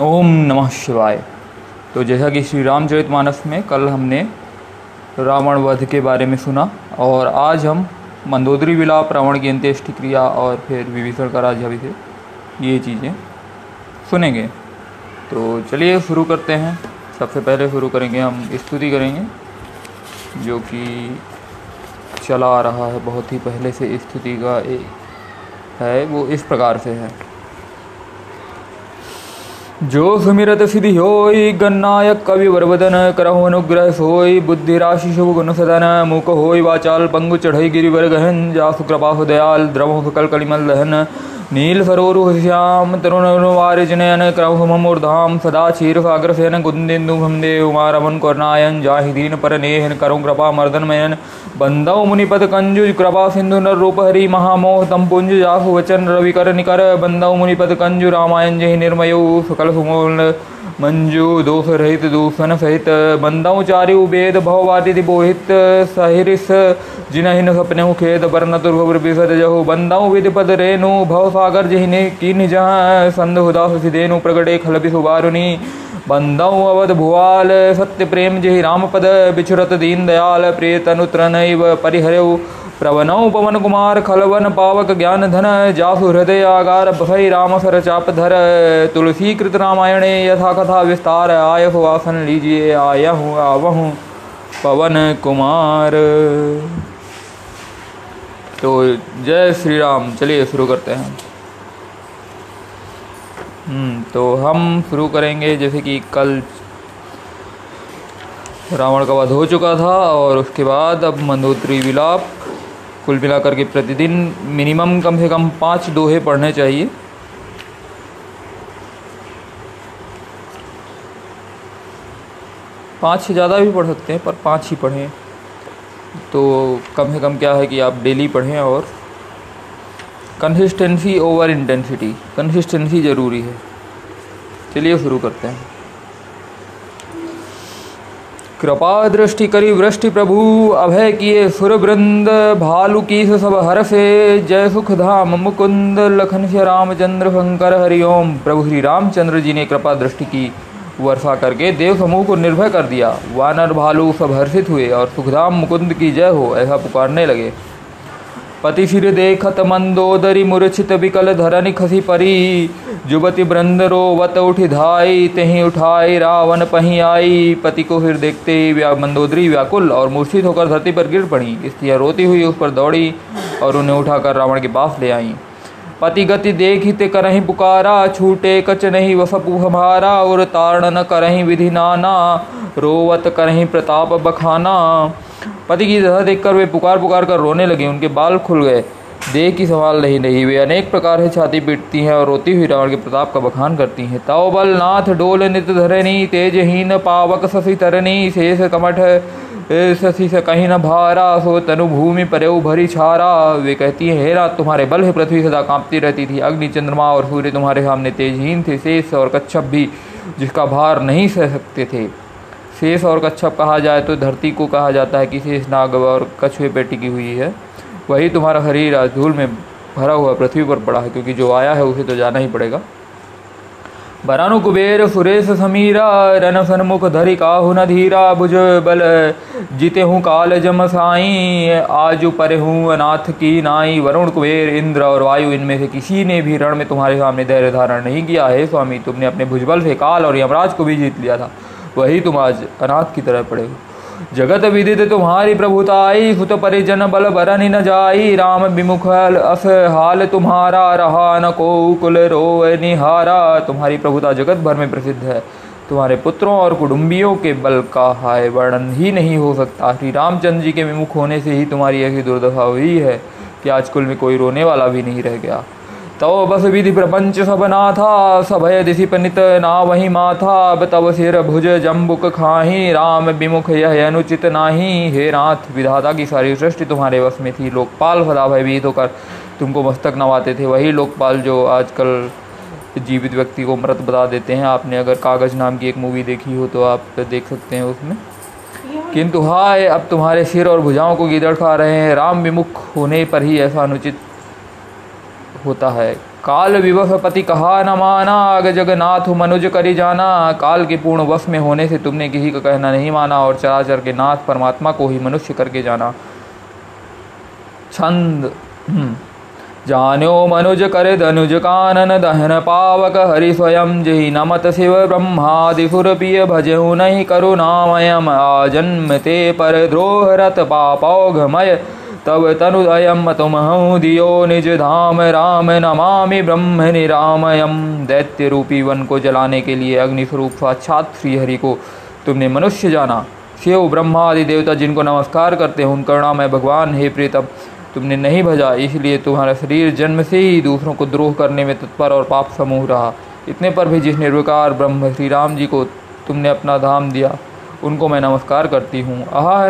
ओम नमः शिवाय। तो जैसा कि श्री रामचरित मानस में कल हमने रावण वध के बारे में सुना, और आज हम मंदोदरी विलाप, रावण की अंत्येष्टि क्रिया और फिर विभीषण का राज्याभिषेक ये चीज़ें सुनेंगे। तो चलिए शुरू करते हैं। सबसे पहले शुरू करेंगे हम, स्तुति करेंगे, जो कि चला आ रहा है, बहुत ही पहले से स्तुति का एक है, वो इस प्रकार से है। जो सुमिरत सिद्धि होई, गन्नायक कवि वरवदन करहु अनुग्रह सोई, बुद्धि राशि शुभ गुण सदन मुख होई वाचाल, पंगु चढ़ई गिरिवर गहन, जासु कृपा दयाल, द्रव सकल कलिमल दहन। नील सरोरु श्याम तरुण वारिजनयन सदा क्षीर सागर देवमारमन कर्णायन जाहिदीन परनेहन करनायन जाहि दीन करुं कृपा मर्दनमयन बंदौ मुनिपद कंजुज कृपा सिंधु नर हरि महामोह तम पुंज जाहु वचन रविकर निकर बंदौ मुनिपद कंजु रामायण जय निर्मयो सकल सुमूल मंजू दोष रहित दूषण सहित। बंदौ चारिउ वेद भववादिति बोहित सहिरिस। जिनहिन सपने खेद बरन दुर्भुर बिसद जहु। बंदौ विधिपद रेणु भव सागर जहिने किन जहाँ संद हुदास सिदेनु प्रगटे खल बिसुबारुनी बंदौ अवध भुआल सत्य प्रेम जहि राम पद बिछुरत दीन दयाल प्रिय नैव परिहरऊ प्रवनौ पवन कुमार खलवन पावक ज्ञान धन जासु हृदय आगार भय राम सर चाप धर तुलसी कृत रामायणे यथा कथा विस्तार आय वासन लीजिए आया हूँ आवहूँ पवन कुमार। तो जय श्री राम चलिए शुरू करते हैं। हम्म तो हम शुरू करेंगे जैसे कि कल रावण का वध हो चुका था और उसके बाद अब मंदोत्री विलाप। कुल मिलाकर के प्रतिदिन मिनिमम कम से कम पाँच दोहे पढ़ने चाहिए। पाँच से ज़्यादा भी पढ़ सकते हैं, पर पाँच ही पढ़ें। तो कम से कम क्या है कि आप डेली पढ़ें और कंसिस्टेंसी ओवर इंटेंसिटी कंसिस्टेंसी ज़रूरी है। चलिए शुरू करते हैं। कृपा दृष्टि करी वृष्टि प्रभु अभय किए सुर वृंद भालु की सब हर से जय सुख धाम मुकुंद लखन से रामचंद्र शंकर हरिओम। प्रभु श्री रामचंद्र जी ने कृपा दृष्टि की, वर्षा करके देव समूह को निर्भय कर दिया। वानर भालु सब हर्षित हुए और सुखधाम मुकुंद की जय हो, ऐसा पुकारने लगे। पति फिर देखत मंदोदरी मूर्छित विकल धरनी खसी परी जुबती रो वत उठी धाई तही उठाई, रावण पही आई। पति को फिर देखते ही व्या मंदोदरी, व्याकुल और मूर्छित होकर धरती पर गिर पड़ी। स्त्रियाँ रोती हुई उस पर दौड़ी और उन्हें उठाकर रावण के पास ले आई। पति गति देखिते करही पुकारा, छूटे कच नहीं वसपु हमारा और तारण न करही विधि नाना, रोवत करही प्रताप बखाना। पति की दशा देखकर वे पुकार पुकार कर रोने लगे। उनके बाल खुल गए। देह की सवाल नहीं नहीं। वे अनेक प्रकार से छाती पीटती हैं और रोती हुई रावण के प्रताप का बखान करती हैं। तव बल नाथ डोल नित धरनी तेजहीन पावक ससी तरनी शेष कमठ शशि से कहीं न भारा, सो तनु भूमि पर भरी छारा। वे कहती हैं हेरा तुम्हारे बल है पृथ्वी सदा कांपती रहती थी। अग्नि, चंद्रमा और सूर्य तुम्हारे सामने तेजहीन थे, शेष और कच्छप भी, जिसका भार नहीं सह सकते थे। शेष और कच्छप कहा जाए तो धरती को कहा जाता है कि शेष नाग और कछुए पे टिकी हुई है। वही तुम्हारा शरीर आज धूल में भरा हुआ पृथ्वी पर पड़ा है, क्योंकि जो आया है उसे तो जाना ही पड़ेगा। बरानु कुबेर सुरेश समीरा रन सन्मुख धरि काहु न धीरा भुज बल जीते हूँ काल जम साई, आज पर हूँ अनाथ की नाई। वरुण कुबेर, इंद्र और वायु, इनमें से किसी ने भी रण में तुम्हारे सामने धैर्य धारण नहीं किया। है स्वामी, तुमने अपने भुजबल से काल और यमराज को भी जीत लिया था। वही तुम आज अनाथ की तरह पड़े हो। जगत विदित तुम्हारी प्रभुताई सुत परिजन बल बरन न जाई। राम विमुख अस हाल तुम्हारा, रहा न को कुल रो निहारा। तुम्हारी प्रभुता जगत भर में प्रसिद्ध है। तुम्हारे पुत्रों और कुटुंबियों के बल का हाय वर्णन ही नहीं हो सकता। श्री रामचंद्र जी के विमुख होने से ही तुम्हारी ऐसी दुर्दशा हुई है कि आज कुल में कोई रोने वाला भी नहीं रह गया। तव बस विधि प्रपंच सब नाथा सभय दिशि पनित ना वही माथा अब तव सिर भुज जम्बुक खाही, राम विमुख यह अनुचित नाही। हे नाथ विधाता की सारी सृष्टि तुम्हारे वश में थी। लोकपाल सदा भयभीत होकर तुमको मस्तक नवाते थे। वही लोकपाल जो आजकल जीवित व्यक्ति को मृत बता देते हैं। आपने अगर कागज़ नाम की एक मूवी देखी हो तो आप देख सकते हैं उसमें। किंतु हाय, अब तुम्हारे सिर और भुजाओं को गिदड़ खा रहे हैं। राम विमुख होने पर ही ऐसा अनुचित होता है। काल विवश पति कहा न माना अग जगन्नाथ मनुज करी जाना। काल के पूर्ण वश में होने से तुमने किसी का कहना नहीं माना और चराचर के नाथ परमात्मा को ही मनुष्य करके जाना। छंद हम्म। जान्यो मनुज कर धनुज कानन दहन पावक हरि स्वयं जही नमत शिव ब्रह्मादिसुर पिय भजहु नहीं करुणामयम। आजन्म ते पर द्रोह रत पापौघमय तब तनुदयम तुमहु दियो निज धाम राम नमामि ब्रह्म निरामयम दैत्य रूपी वन को जलाने के लिए अग्निस्वरूप साक्षात श्री हरि को तुमने मनुष्य जाना। शिव, ब्रह्मा आदि देवता जिनको नमस्कार करते हैं, उन करुणामय भगवान, हे प्रीतम, तुमने नहीं भजा। इसलिए तुम्हारा शरीर जन्म से ही दूसरों को द्रोह करने में तत्पर और पाप समूह रहा। इतने पर भी जिस निर्विकार ब्रह्म श्री राम जी को तुमने अपना धाम दिया उनको मैं नमस्कार करती हूँ।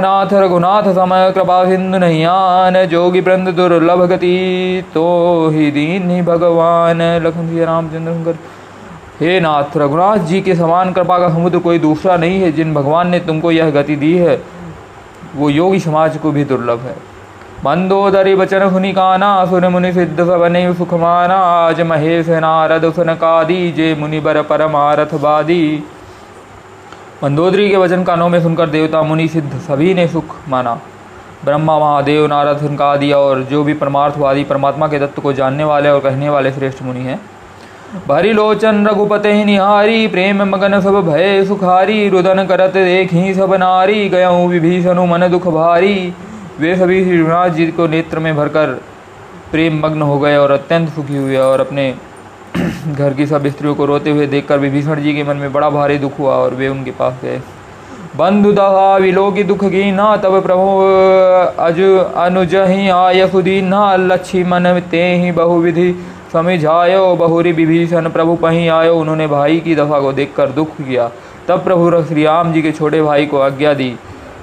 नाथ रघुनाथ समय कृपा सिंधु नैयान जोगी ब्रंद दुर्लभ गति तो ही दीन ही भगवान। लखन श्री रामचंद्र हे नाथ रघुनाथ जी के समान कृपा का समुद्र कोई दूसरा नहीं है, जिन भगवान ने तुमको यह गति दी है, वो योगी समाज को भी दुर्लभ है। मंदोदरी बचन हुनि काना, सुन मुनि सिद्ध सबने सुखमाना। आज महेश नारद सुन कादी, जे मुनि बर परमारथ बादी। मंदोदरी के वचन कानों में सुनकर देवता मुनि सिद्ध सभी ने सुख माना। ब्रह्मा, महादेव, नारद सुनकादि और जो भी परमार्थवादी, परमात्मा के तत्व को जानने वाले और कहने वाले श्रेष्ठ मुनि हैं। भरी लोचन, रघुपते निहारी, प्रेम मगन सब भय सुखारी, रुदन करत देख ही सब नारी, गयऊ विभीषणु मन दुख भारी। वे सभी श्रीनाथ जी को नेत्र में भरकर प्रेम मग्न हो गए और अत्यंत सुखी हुए और अपने घर की सब स्त्रियों को रोते हुए देखकर विभीषण जी के मन में बड़ा भारी दुख हुआ और वे उनके पास गए। बंधु दहा विलोकी दुख की ना तब प्रभु, अज अनुज ही आय सुधी ना लक्ष्मी मन ते ही बहुविधि समझायो बहुरी विभीषण प्रभु पही आयो। उन्होंने भाई की दफ़ा को देखकर दुख किया। तब प्रभु श्री राम जी के छोटे भाई को आज्ञा दी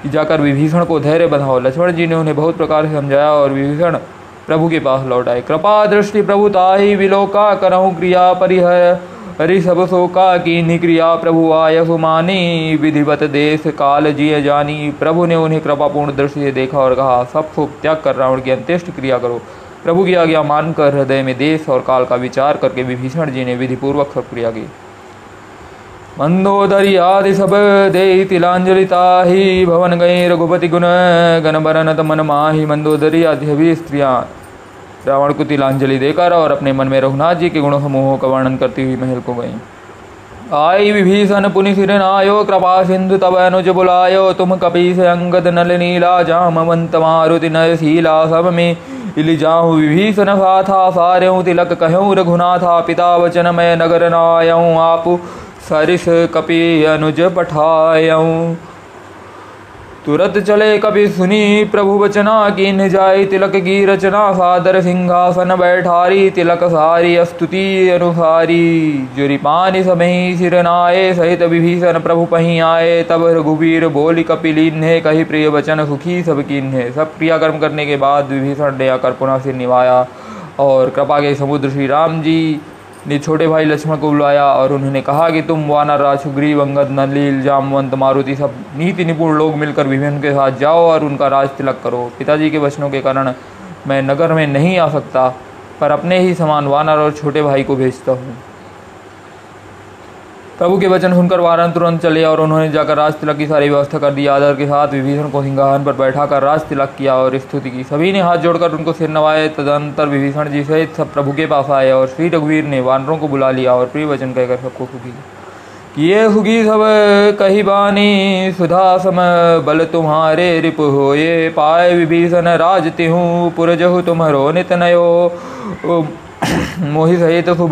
जाकर विभीषण को धैर्य बधाओ लक्ष्मण जी ने उन्हें बहुत प्रकार से समझाया और विभीषण प्रभु के पास लौट आए। कृपा दृष्टि प्रभु ताही विलोका करहु क्रिया परिहर हरि सब शोका की निक्रिया प्रभु आय सुमानी। विधिवत देश काल जिय जानी। प्रभु ने उन्हें कृपापूर्ण दृष्टि से देखा और कहा, सब सुख त्याग कर रावण की अंत्येष्ट क्रिया करो। प्रभु की आज्ञा मानकर हृदय में देश और काल का विचार करके विभीषण जी ने विधिपूर्वक सब क्रिया की। मंदोदरी आदि सब दे तिलांजलिता ही भवन गई रघुपति गुण गण बरन मन माही मंदोदरी आदि भी स्त्रियाँ रावण को तिलांजलि देकर और अपने मन में रघुनाथ जी के गुणों समूहों का वर्णन करती हुई महल को गई। आई विभीषण पुनि सिर नायो, कृपा सिंधु तब अनुज बुलायो। तुम कपी से अंगद नल नीला, जामवंत मारुति नयशीला सब में इल जाहू विभीषण था सारे तिलक कहूँ रघुनाथा पिता वचन मैं नगर नायऊ आप। सरिस कपि अनुज पठायऊ। तुरत चले कपि सुनी प्रभु वचना की जाय तिलक की रचना, सादर सिंहासन बैठारी, तिलक सारी स्तुति अनुसारी। जुरी पानी समय सिरनाए सहित विभीषण प्रभु पही आए तब रघुवीर बोली कपिलीन है कही प्रिय वचन सुखी सब कीन सब क्रियाकर्म करने के बाद विभीषण ने आकर पुनः सिर निभाया और कृपा के समुद्र श्री राम जी ने छोटे भाई लक्ष्मण को बुलाया और उन्होंने कहा कि तुम वानर राज सुग्रीव अंगद, नलील, जामवंत, मारुति, सब नीति निपुण लोग मिलकर विभिन्न के साथ जाओ और उनका राज तिलक करो। पिताजी के वचनों के कारण मैं नगर में नहीं आ सकता, पर अपने ही समान वानर और छोटे भाई को भेजता हूँ। प्रभु के वचन सुनकर वारन तुरंत चले और उन्होंने जाकर राज तिलक की सारी व्यवस्था कर दी। आदर के साथ विभीषण को सिंहासन पर बैठा कर राज तिलक किया और स्तुति की। सभी ने हाथ जोड़कर उनको सिर नवाए। तदंतर विभीषण जी सहित सब प्रभु के पास आए और श्री रघुवीर ने वानरों को बुला लिया और प्रिय वचन कहकर सबको सुखी किए हुगी सब कही बानी, सुधा सम बल तुम्हारे रिप हो ये पाए विभीषण राज तिहू पुरजहु तुम्हारो नित नयो। मोहि सहित शुभ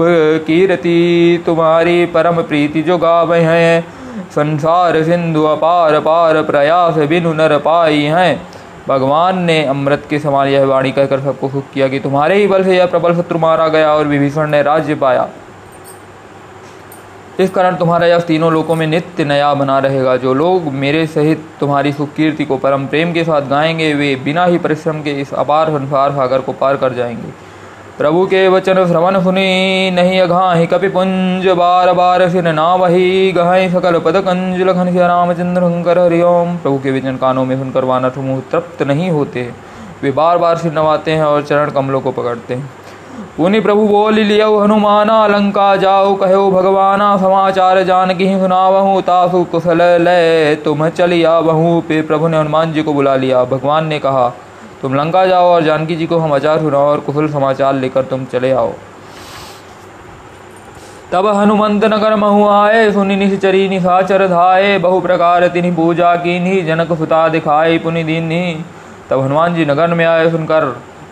कीर्ति, तुम्हारी परम प्रीति जो गावे हैं। संसार सिंधु अपार पार प्रयास बिनु नर पाई हैं। भगवान ने अमृत के समान यह वाणी कहकर सबको सुख किया कि तुम्हारे ही बल से यह प्रबल शत्रु मारा गया और विभीषण ने राज्य पाया। इस कारण तुम्हारा यह तीनों लोकों में नित्य नया बना रहेगा। जो लोग मेरे सहित तुम्हारी सुख कीर्ति को परम प्रेम के साथ गाएँगे, वे बिना ही परिश्रम के इस अपार संसार सागर को पार कर जाएँगे। प्रभु के वचन श्रवण सुनी नहीं अघाहि कपि पुंज बार बार सिर ना वही गहाई सकल पद कंज लखन श्री रामचंद्र शंकर हरिओम। प्रभु के वचन कानों में सुनकर वानर समूह तृप्त नहीं होते। वे बार बार सिर नवाते हैं और चरण कमलों को पकड़ते हैं। पुनि प्रभु बोल लियो, हनुमाना, लंका जाओ कहो भगवाना, समाचार जान की सुनावहूँ, तासु कुशल लय, तुम चलिया बहू पे प्रभु ने हनुमान जी को बुला लिया। भगवान ने कहा तुम लंका जाओ और जानकी जी को समाचार सुनाओ और कुशल समाचार लेकर तुम चले आओ। तब हनुमंत नगर महु आए, सुनि निश्चरी निशाचर धाये बहु प्रकार तिनि पूजा की जनक सुता दिखाई पुनि दीन तब हनुमान जी नगर में आए सुनकर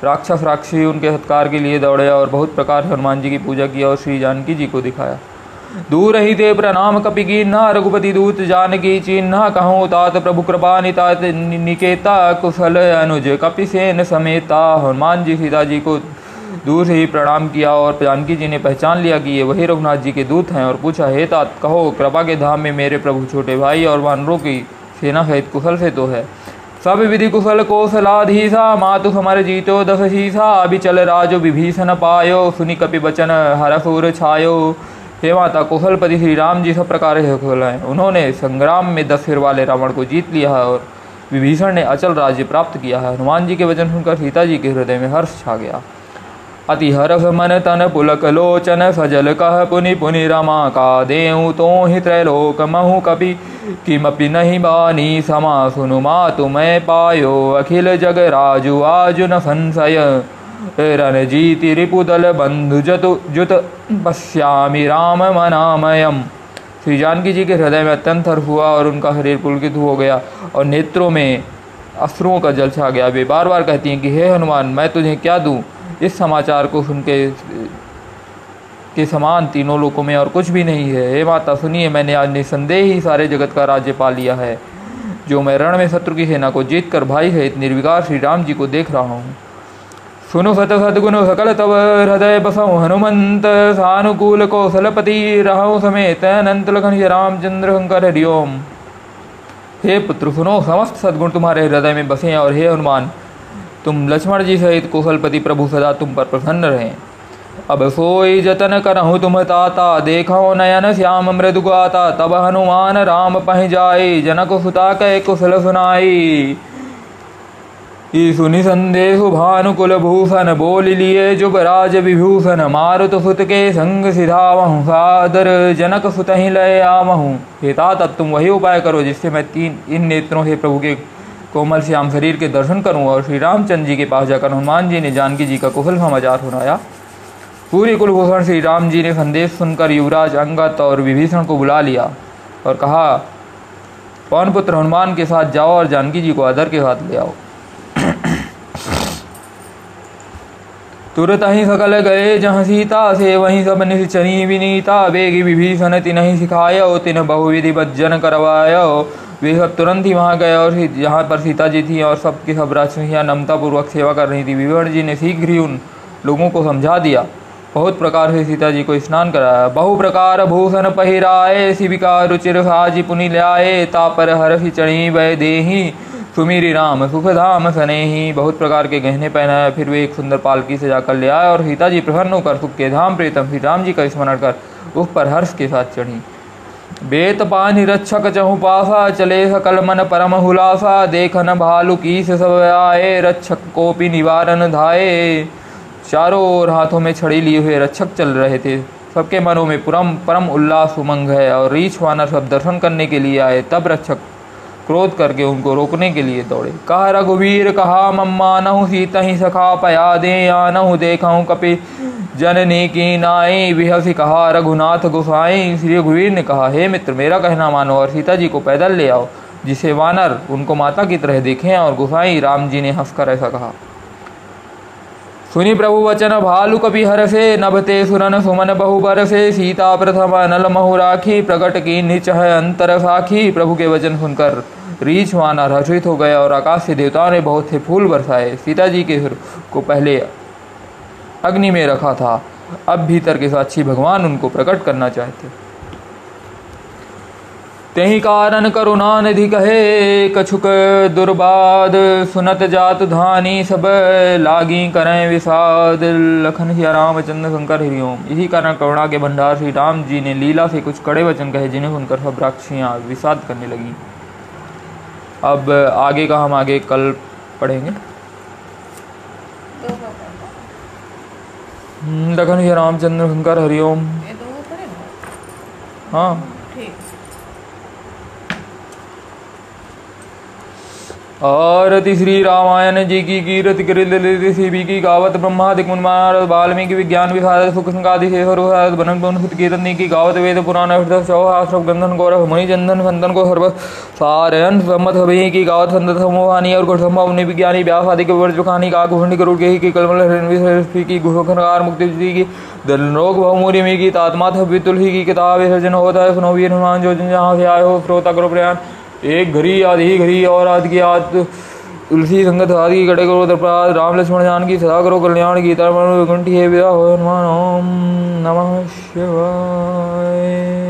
राक्षस राक्षसी उनके सत्कार के लिए दौड़े और बहुत प्रकार से हनुमान जी की पूजा की और श्री जानकी जी को दिखाया। दूर ही थे प्रणाम कपि न रघुपति दूत जानकी चिन्ह कहूँ तात प्रभु कृपा निता निकेता कुशल अनुज कपि सेन समेता। हनुमान जी सीता जी को दूर से ही प्रणाम किया और जानकी जी ने पहचान लिया कि ये वही रघुनाथ जी के दूत हैं और पूछा, हे तात, कहो, कृपा के धाम में मेरे प्रभु छोटे भाई और वानरों की सेना सहित कुशल से तो है। सब विधि कुशल कौशलाधीसा मातु समर जीतो दस शीसा अभी चल राजो विभीषण पायो, सुनि कपि बचन हरसूर छायो। हे माता कुशलपति श्री राम जी सब प्रकार से कुशल हैं। उन्होंने संग्राम में दस सिर वाले रावण को जीत लिया है और विभीषण ने अचल राज्य प्राप्त किया है। हनुमान जी के वचन सुनकर सीता जी के हृदय में हर्ष छा गया। अति हर्ष मन तन पुलक लोचन सजल कह पुनि पुनि रमा का देऊ तो ही त्रैलोक महु कपि। किमपि नहीं बानी समा सुनु मा तुम्हें पायो अखिल जग राजु आजु न संशय। रणजीति रिपुदल बंधु जतु जुत पश्यामि राम मनामयम श्री जानकी जी के हृदय में अत्यंत हर्ष हुआ और उनका शरीर पुलकित हो गया और नेत्रों में अश्रुओं का जल छा गया। वे बार बार कहती हैं कि, हे हनुमान, मैं तुझे क्या दूँ? इस समाचार को सुन के के समान तीनों लोकों में और कुछ भी नहीं है। हे माता, सुनिए, मैंने आज निसंदेह ही सारे जगत का राज्य पा लिया है। जो मैं रण में शत्रु की सेना को जीत कर भाई है निर्विकार श्री राम जी को देख रहा हूँ। सुनो सत सदगुण सकल तब हृदय बसौ हनुमंत सानुकूल कौशलपति रहो समेत अनंत लखन रामचंद्र शंकर हरिओम। हे पुत्र, सुनो, समस्त सदगुण तुम्हारे हृदय में बसे और हे हनुमान, तुम लक्ष्मण जी सहित कौशलपति प्रभु सदा तुम पर प्रसन्न रहें। अब सोई जतन करहु तुम ताता देखो नयन श्याम मृदु गाता, तब हनुमान राम पह जाए जनक सुता कह कुशल सुनाई। सुनि संदेश भानुकुल भूषण बोल लिए जुब राज विभूषण मारुत सुत के संग सिधावहु सादर जनक सुत ही लय आवहु हेता तब तुम वही उपाय करो जिससे मैं तीन इन नेत्रों से प्रभु के कोमल श्याम शरीर के दर्शन करूँ और श्री रामचंद्र जी के पास जाकर हनुमान जी ने जानकी जी का कुशल समाचार सुनाया। पूरी कुलभूषण श्री राम जी ने संदेश सुनकर युवराज अंगत और विभीषण को बुला लिया और कहा, पवन पुत्र, हनुमान के साथ जाओ और जानकी जी को आदर के साथ ले आओ। तुरत ही सकल गए जहाँ सीता से, वहीं सब निश्चनी विनीता। बेगी विभीषण तिन्ह सिखायो तिन बहुविधि बज्जन करवायो। वे सब तुरंत ही वहाँ गए और जहाँ पर सीता जी थी और सबकी सब राजसिंहियाँ नमता पूर्वक सेवा कर रही थी। विवरण जी ने शीघ्र ही उन लोगों को समझा दिया। बहुत प्रकार से सीता जी को स्नान कराया। बहु प्रकार भूषण पहिराए, शिविका रुचिर साजी पुनि ल्याए, तापर हरसी चढ़ी वह देही। सुमीरी राम सुख धाम सने ही बहुत प्रकार के गहने पहनाए फिर वे एक सुंदर पालकी से जाकर ले आए और सीता जी प्रसन्न होकर सुख के धाम प्रीतम श्री राम जी का स्मरण कर उस पर हर्ष के साथ चढ़ी। बेत पानी रक्षक चहु पासा, चले सकल मन परम हुलासा, देखन भालू की सब आए, रक्षक कोपी निवारण धाये चारों ओर हाथों में छड़ी लिए हुए रक्षक चल रहे थे। सबके मनों में परम परम उल्लास उमंग है और रीछ वानर सब दर्शन करने के लिए आए। तब रक्षक क्रोध करके उनको रोकने के लिए दौड़े। कहा, रघुवीर, कहा, मम्मा, नहु सीता ही सखा पया दे, या नहु देखा कपि। जननी की नाई विहसी कहा, रघुनाथ गुसाई। श्री रघुवीर ने कहा, हे मित्र, मेरा कहना मानो और सीता जी को पैदल ले आओ, जिसे वानर उनको माता की तरह देखें और गुसाई राम जी ने हंसकर ऐसा कहा। सुनि प्रभु वचन, भालु कपि हर से नभते सुरन सुमन बहु बर से सीता प्रथम अनल महु राखी प्रकट की निच है अंतर साखी। प्रभु के वचन सुनकर रीछ वानर हर्षित हो गया और आकाश से देवताओं ने बहुत से फूल बरसाए। सीता जी के सिर को पहले अग्नि में रखा था, अब भीतर के साक्षी भगवान उनको प्रकट करना चाहते। तेहि कारण करुणा निधि कहे कछुक दुर्बाद सुनत जात धानी सब लागी करें विषाद। लखन सिया रामचंद्र शंकर हरिओम इसी कारण करुणा के भंडार श्री राम जी ने लीला से कुछ कड़े वचन कहे जिन्हें सुनकर सब राक्षियाँ विषाद करने लगी। अब आगे का हम आगे कल पढ़ेंगे। लखन श्री रामचंद्र शंकर हरिओम हाँ। आरति श्री रामायण जी की कीरत शिवी की गावत ब्रह्मादिक वाल्मीकि विज्ञान बनसुत कीर्तन की गावत वेद पुराण हृदय चौहाश्रव गंधन गौरव मुनि संतन को सर्व सारयन सम्मत हवि की गावत संत समोहानी और विज्ञानी, व्यास आदि के का करोड़ के की कलमल की मुक्ति की दल रोग बहुमूरी में की, तात्मा थी तुलसी की, किताब विसर्जन होता है हनुमान, जो जहाँ से आए हो, श्रोता प्रयाण। एक घरी आधी घरी और आदि की आध तुलसी संगत आदि की कटे करो दरपाद राम लक्ष्मण जान की सदा करो कल्याण गीता वैकुंठी है विदा हो हनुमान। ओम नमः शिवाय।